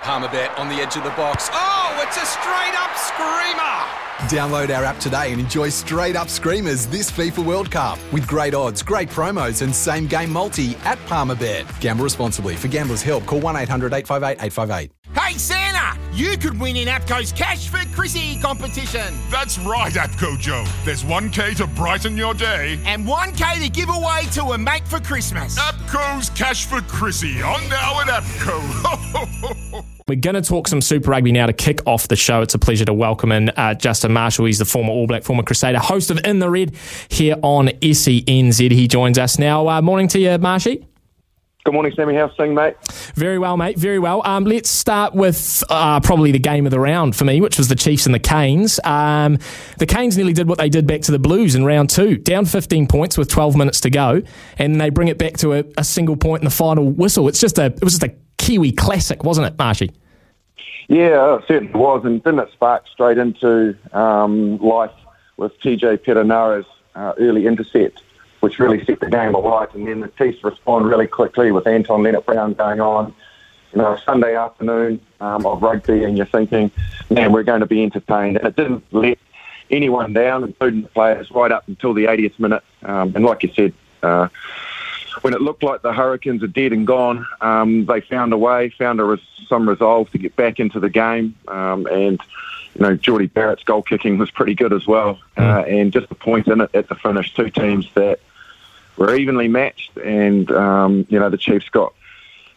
Palmerbet on the edge of the box. Oh, it's a straight up screamer! Download our app today and enjoy straight up screamers this FIFA World Cup with great odds, great promos, and same game multi at Palmerbet. Gamble responsibly. For gamblers' help, call 1 800 858 858. Hey Santa, you could win in APCO's Cash for Chrissy competition. That's right, APCO Joe. There's 1K to brighten your day. And 1K to give away to a mate for Christmas. APCO's Cash for Chrissy on now at APCO. We're going to talk some Super Rugby now to kick off the show. It's a pleasure to welcome in uh, Justin Marshall. He's the former All Black, former Crusader, host of In the Red here on SENZ. He joins us now. Uh, morning to you, Marshy. Good morning, Sammy. How's things, mate? Very well, mate. Very well. Um, let's start with uh, probably the game of the round for me, which was the Chiefs and the Canes. Um, the Canes nearly did what they did back to the Blues in round two, down 15 points with 12 minutes to go, and they bring it back to a, a single point in the final whistle. It's just a, it was just a Kiwi classic, wasn't it, Marshy? Yeah, it certainly was, and didn't it sparked straight into um, life with TJ Perenara's uh, early intercept, which really set the game alight, and then the Chiefs respond really quickly with Anton Lienert-Brown going on. You know, Sunday afternoon um, of rugby, and you're thinking, man, we're going to be entertained, and it didn't let anyone down, including the players, right up until the 80th minute. Um, and like you said, uh, when it looked like the Hurricanes are dead and gone, um, they found a way, found a res- some resolve to get back into the game. Um, and, you know, Jordie Barrett's goal kicking was pretty good as well. Uh, and just a point in it at the finish, two teams that were evenly matched. And, um, you know, the Chiefs got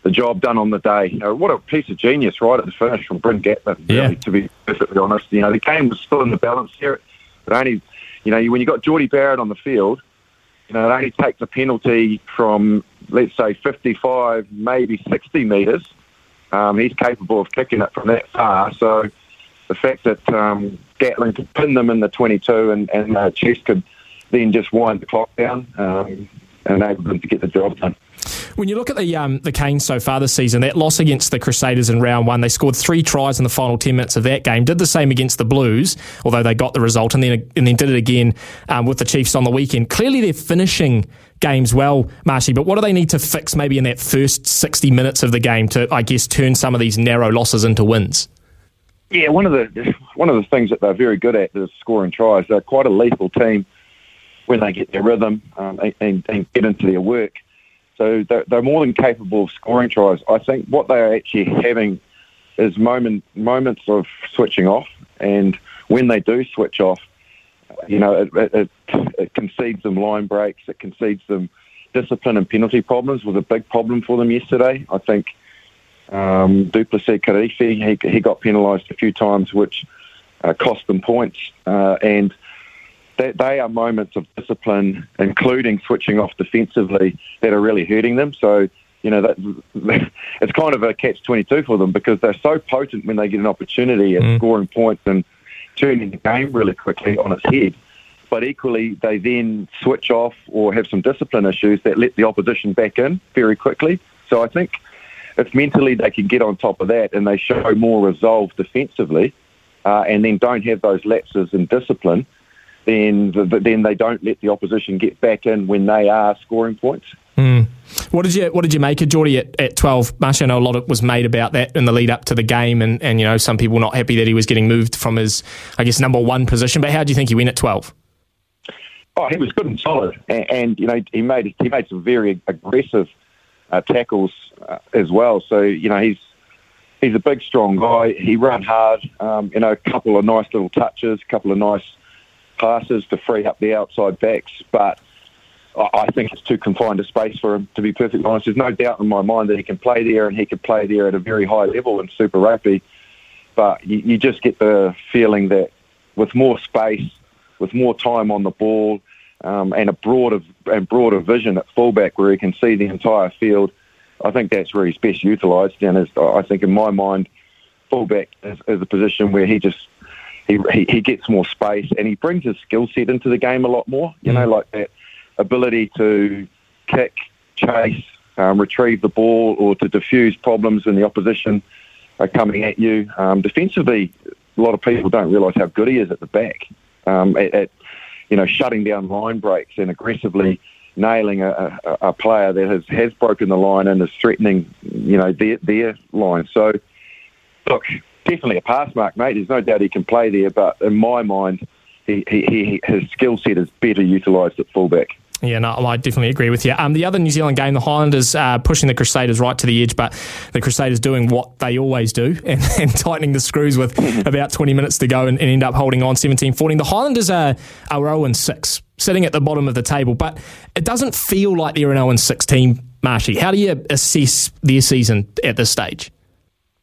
the job done on the day. You know, what a piece of genius right at the finish from Bryn Gatland, Yeah. really, to be perfectly honest. You know, the game was still in the balance here. But only, you know, when you got Jordie Barrett on the field, you know, it only takes a penalty from, let's say, 55, maybe 60 metres. Um, he's capable of kicking it from that far. So the fact that um, Gatland could pin them in the 22 and, and uh, Chiefs could then just wind the clock down um, enabled them to get the job done. When you look at the um, the Canes so far this season, that loss against the Crusaders in round one, they scored three tries in the final ten minutes of that game. Did the same against the Blues, although they got the result, and then and then did it again um, with the Chiefs on the weekend. Clearly, they're finishing games well, Marshy. But what do they need to fix maybe in that first sixty minutes of the game to, I guess, turn some of these narrow losses into wins? Yeah, one of the one of the things that they're very good at is scoring tries. They're quite a lethal team when they get their rhythm um, and, and, and get into their work. So they're, they're more than capable of scoring tries. I think what they are actually having is moment moments of switching off, and when they do switch off, you know, it, it, it, it concedes them line breaks, it concedes them discipline and penalty problems was a big problem for them yesterday. I think um, Du'Plessis Kirifi, he, he got penalised a few times, which uh, cost them points. Uh, and they, they are moments of discipline, including switching off defensively, that are really hurting them. So, you know, that, it's kind of a catch-22 for them because they're so potent when they get an opportunity at scoring points and turning the game really quickly on its head. But equally, they then switch off or have some discipline issues that let the opposition back in very quickly. So I think if mentally they can get on top of that and they show more resolve defensively, uh, and then don't have those lapses in discipline, then then they don't let the opposition get back in when they are scoring points. What did you What did you make of Jordie at, at twelve? Marsha, I know a lot of, was made about that in the lead up to the game, and, and you know some people not happy that he was getting moved from his, I guess, number one position. But how do you think he went at twelve? Oh, he was good and solid, and, and you know he made he made some very aggressive uh, tackles uh, as well. So you know he's he's a big, strong guy. He ran hard. Um, you know, a couple of nice little touches, a couple of nice passes to free up the outside backs, but. I think it's too confined a space for him, to be perfectly honest. There's no doubt in my mind that he can play there and he can play there at a very high level in Super Rugby. But you, you just get the feeling that with more space, with more time on the ball, um, and a broader and broader vision at fullback where he can see the entire field, I think that's where he's best utilised. And I think in my mind, fullback is, is a position where he just he, he, he gets more space and he brings his skill set into the game a lot more. You know, like that ability to kick, chase, um, retrieve the ball, or to diffuse problems when the opposition are coming at you. Um, defensively, a lot of people don't realise how good he is at the back. Um, at, at you know shutting down line breaks and aggressively nailing a, a, a player that has, has broken the line and is threatening you know their their line. So look, definitely a pass mark, mate. There's no doubt he can play there, but in my mind, he, he, he his skill set is better utilised at fullback. Yeah, no, I definitely agree with you. Um, the other New Zealand game, the Highlanders uh, pushing the Crusaders right to the edge, but the Crusaders doing what they always do and, and tightening the screws with about 20 minutes to go and, and end up holding on 17 14. The Highlanders are, are 0 6, sitting at the bottom of the table, but it doesn't feel like they're an 0 6 team, Marshy. How do you assess their season at this stage?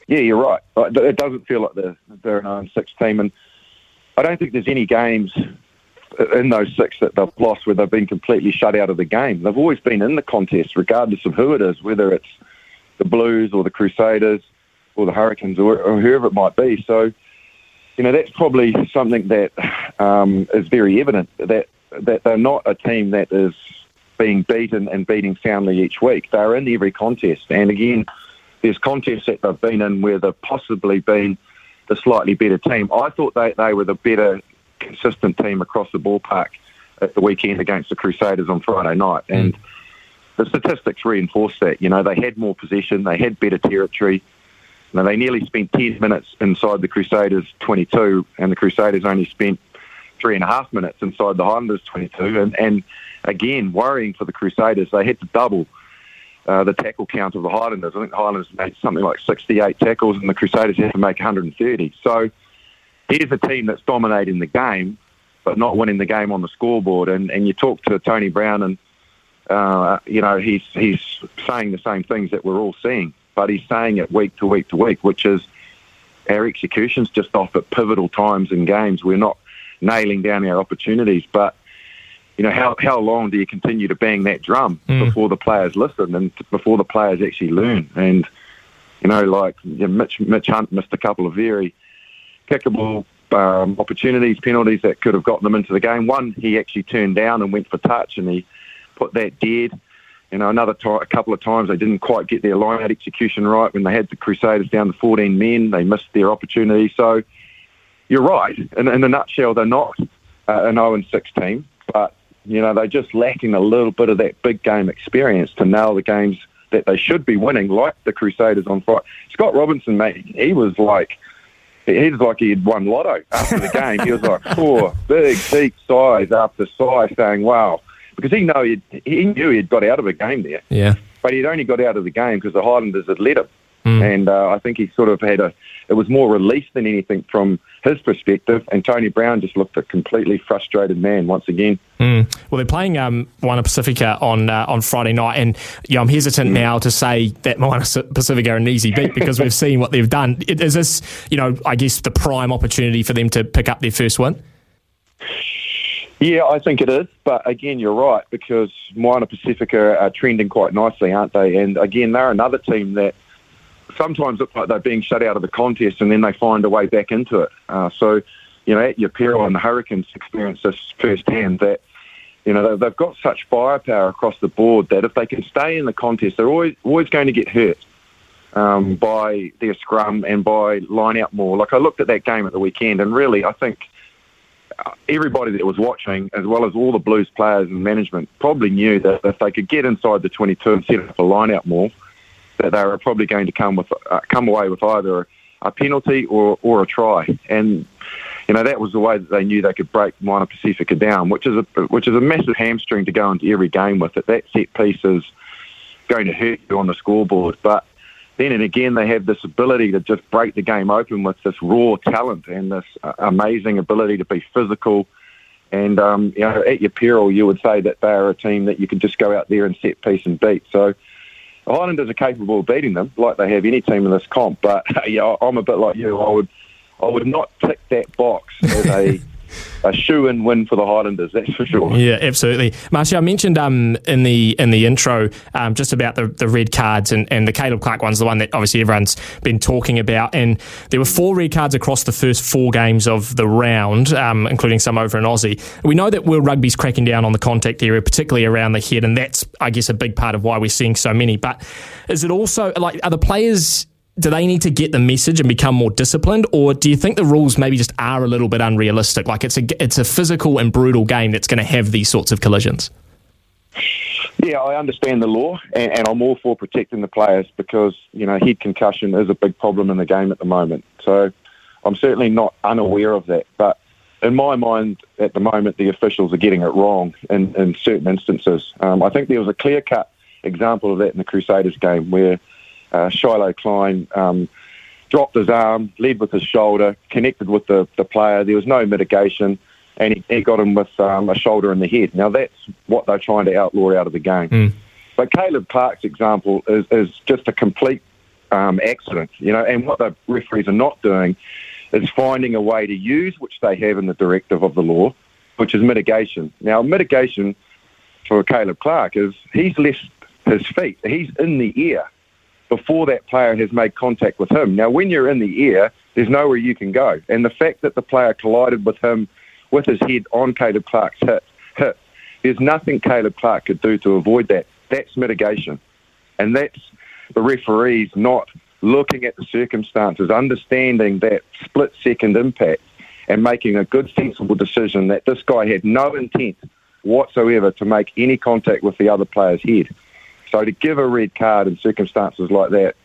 Yeah, you're right. It doesn't feel like they're, they're an 0 6 team, and I don't think there's any games in those six that they've lost where they've been completely shut out of the game. They've always been in the contest, regardless of who it is, whether it's the Blues or the Crusaders or the Hurricanes or, or whoever it might be. So, you know, that's probably something that um, is very evident that that they're not a team that is being beaten and beating soundly each week. They're in every contest, and again, there's contests that they've been in where they've possibly been the slightly better team. I thought they, they were the better consistent team across the ballpark at the weekend against the Crusaders on Friday night. Mm. And the statistics reinforce that. You know, they had more possession, they had better territory. Now, they nearly spent 10 minutes inside the Crusaders 22, and the Crusaders only spent three and a half minutes inside the Highlanders 22. And, and again, worrying for the Crusaders, they had to double uh, the tackle count of the Highlanders. I think the Highlanders made something like 68 tackles, and the Crusaders had to make 130. So, here's a team that's dominating the game, but not winning the game on the scoreboard. And, and you talk to Tony Brown, and uh, you know he's he's saying the same things that we're all seeing, but he's saying it week to week to week, which is our execution's just off at pivotal times in games. We're not nailing down our opportunities, but you know how how long do you continue to bang that drum mm. before the players listen and before the players actually learn? And you know, like you know, Mitch Mitch Hunt missed a couple of very kickable um, opportunities, penalties that could have gotten them into the game. One he actually turned down and went for touch, and he put that dead. You know, another a couple of times they didn't quite get their line out execution right when they had the Crusaders down to 14 men. They missed their opportunity. So you're right. In, in a nutshell, they're not uh, an 0 6 team, but you know they're just lacking a little bit of that big game experience to nail the games that they should be winning, like the Crusaders on Friday. Scott Robertson, mate, he was like he was like he had won lotto after the game. he was like, "Oh, big, deep sighs after sigh, saying, "Wow," because he know he he knew he had got out of a game there. Yeah, but he'd only got out of the game because the Highlanders had led him, mm. and uh, I think he sort of had a. It was more relief than anything from his perspective, and Tony Brown just looked a completely frustrated man once again. Mm. Well, they're playing um, Moana Pacifica on uh, on Friday night, and yeah, I'm hesitant mm. now to say that Moana Pacifica are an easy beat because we've seen what they've done. Is this, you know, I guess the prime opportunity for them to pick up their first win? Yeah, I think it is. But again, you're right because Moana Pacifica are trending quite nicely, aren't they? And again, they're another team that sometimes look like they're being shut out of the contest and then they find a way back into it. Uh, so, you know, at your peril and the Hurricanes experience this firsthand that, you know, they've got such firepower across the board that if they can stay in the contest, they're always, always going to get hurt um, by their scrum and by line out more. Like I looked at that game at the weekend and really I think uh, everybody that was watching, as well as all the Blues players and management, probably knew that if they could get inside the 22 and set up a line out more, that they were probably going to come with uh, come away with either a penalty or or a try, and you know that was the way that they knew they could break Moana Pacifica down, which is a which is a massive hamstring to go into every game with. It that set piece is going to hurt you on the scoreboard, but then and again they have this ability to just break the game open with this raw talent and this uh, amazing ability to be physical. And um, you know, at your peril, you would say that they are a team that you could just go out there and set piece and beat. So Highlanders are capable of beating them, like they have any team in this comp. But yeah, I'm a bit like you. I would, I would not tick that box as a a shoe in win for the Highlanders, that's for sure. Yeah, absolutely. Marcia, I mentioned um, in the in the intro um, just about the, the red cards and, and the Caleb Clarke one's the one that obviously everyone's been talking about. And there were four red cards across the first four games of the round, um, including some over in Aussie. We know that World Rugby's cracking down on the contact area, particularly around the head, and that's, I guess, a big part of why we're seeing so many. But is it also like are the players do they need to get the message and become more disciplined, or do you think the rules maybe just are a little bit unrealistic? Like it's a it's a physical and brutal game that's going to have these sorts of collisions. Yeah, I understand the law, and, and, I'm all for protecting the players because you know head concussion is a big problem in the game at the moment. So I'm certainly not unaware of that, but in my mind, at the moment, the officials are getting it wrong in, in certain instances. Um, I think there was a clear cut example of that in the Crusaders game where uh, Shilo Klein um, dropped his arm, led with his shoulder, connected with the, the player. There was no mitigation, and he, he got him with um, a shoulder in the head. Now, that's what they're trying to outlaw out of the game. Mm. But Caleb Clarke's example is, is just a complete um, accident, you know, and what the referees are not doing is finding a way to use, which they have in the directive of the law, which is mitigation. Now, mitigation for Caleb Clarke is he's left his feet, he's in the air before that player has made contact with him. Now, when you're in the air, there's nowhere you can go. And the fact that the player collided with him with his head on Caleb Clarke's hit, hit there's nothing Caleb Clarke could do to avoid that. That's mitigation. And that's the referees not looking at the circumstances, understanding that split second impact and making a good, sensible decision that this guy had no intent whatsoever to make any contact with the other player's head. So to give a red card in circumstances like that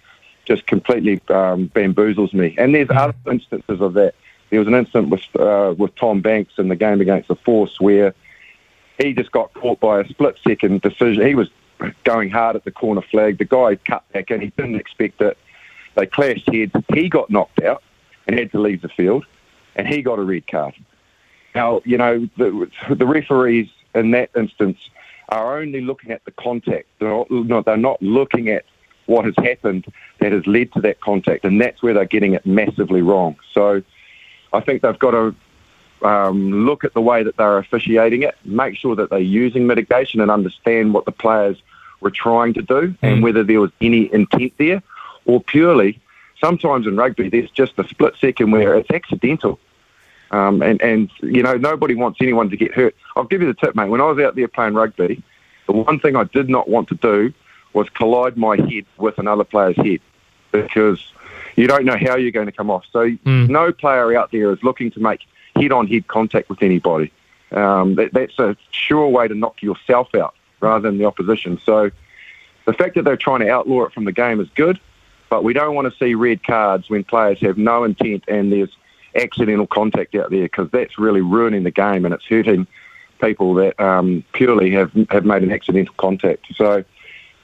just completely um, bamboozles me. And there's other instances of that. There was an incident with uh, with Tom Banks in the game against the Force where he just got caught by a split second decision. He was going hard at the corner flag. The guy cut back and he didn't expect it. They clashed heads. He got knocked out and had to leave the field, and he got a red card. Now, you know, the, the referees in that instance are only looking at the contact. They're not, they're not looking at what has happened that has led to that contact, and that's where they're getting it massively wrong. So I think they've got to um, look at the way that they're officiating it, make sure that they're using mitigation and understand what the players were trying to do mm. and whether there was any intent there or purely, sometimes in rugby, there's just a split second where it's accidental. Um, and, and, you know, nobody wants anyone to get hurt. I'll give you the tip, mate. When I was out there playing rugby, the one thing I did not want to do was collide my head with another player's head because you don't know how you're going to come off. So mm. no player out there is looking to make head-on-head contact with anybody. Um, that, that's a sure way to knock yourself out rather than the opposition. So the fact that they're trying to outlaw it from the game is good, but we don't want to see red cards when players have no intent and there's accidental contact out there because that's really ruining the game and it's hurting people that um, purely have have made an accidental contact. So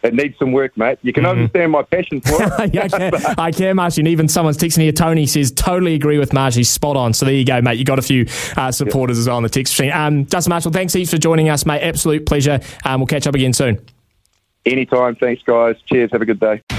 it needs some work, mate. You can mm-hmm. understand my passion for it. yeah, I can, I can. And even someone's texting here. Tony says, totally agree with Marshy. Spot on. So there you go, mate. You got a few uh, supporters as well on the text machine. Um, Justin Marshall, thanks heaps for joining us, mate. Absolute pleasure. Um, we'll catch up again soon. Anytime. Thanks, guys. Cheers. Have a good day.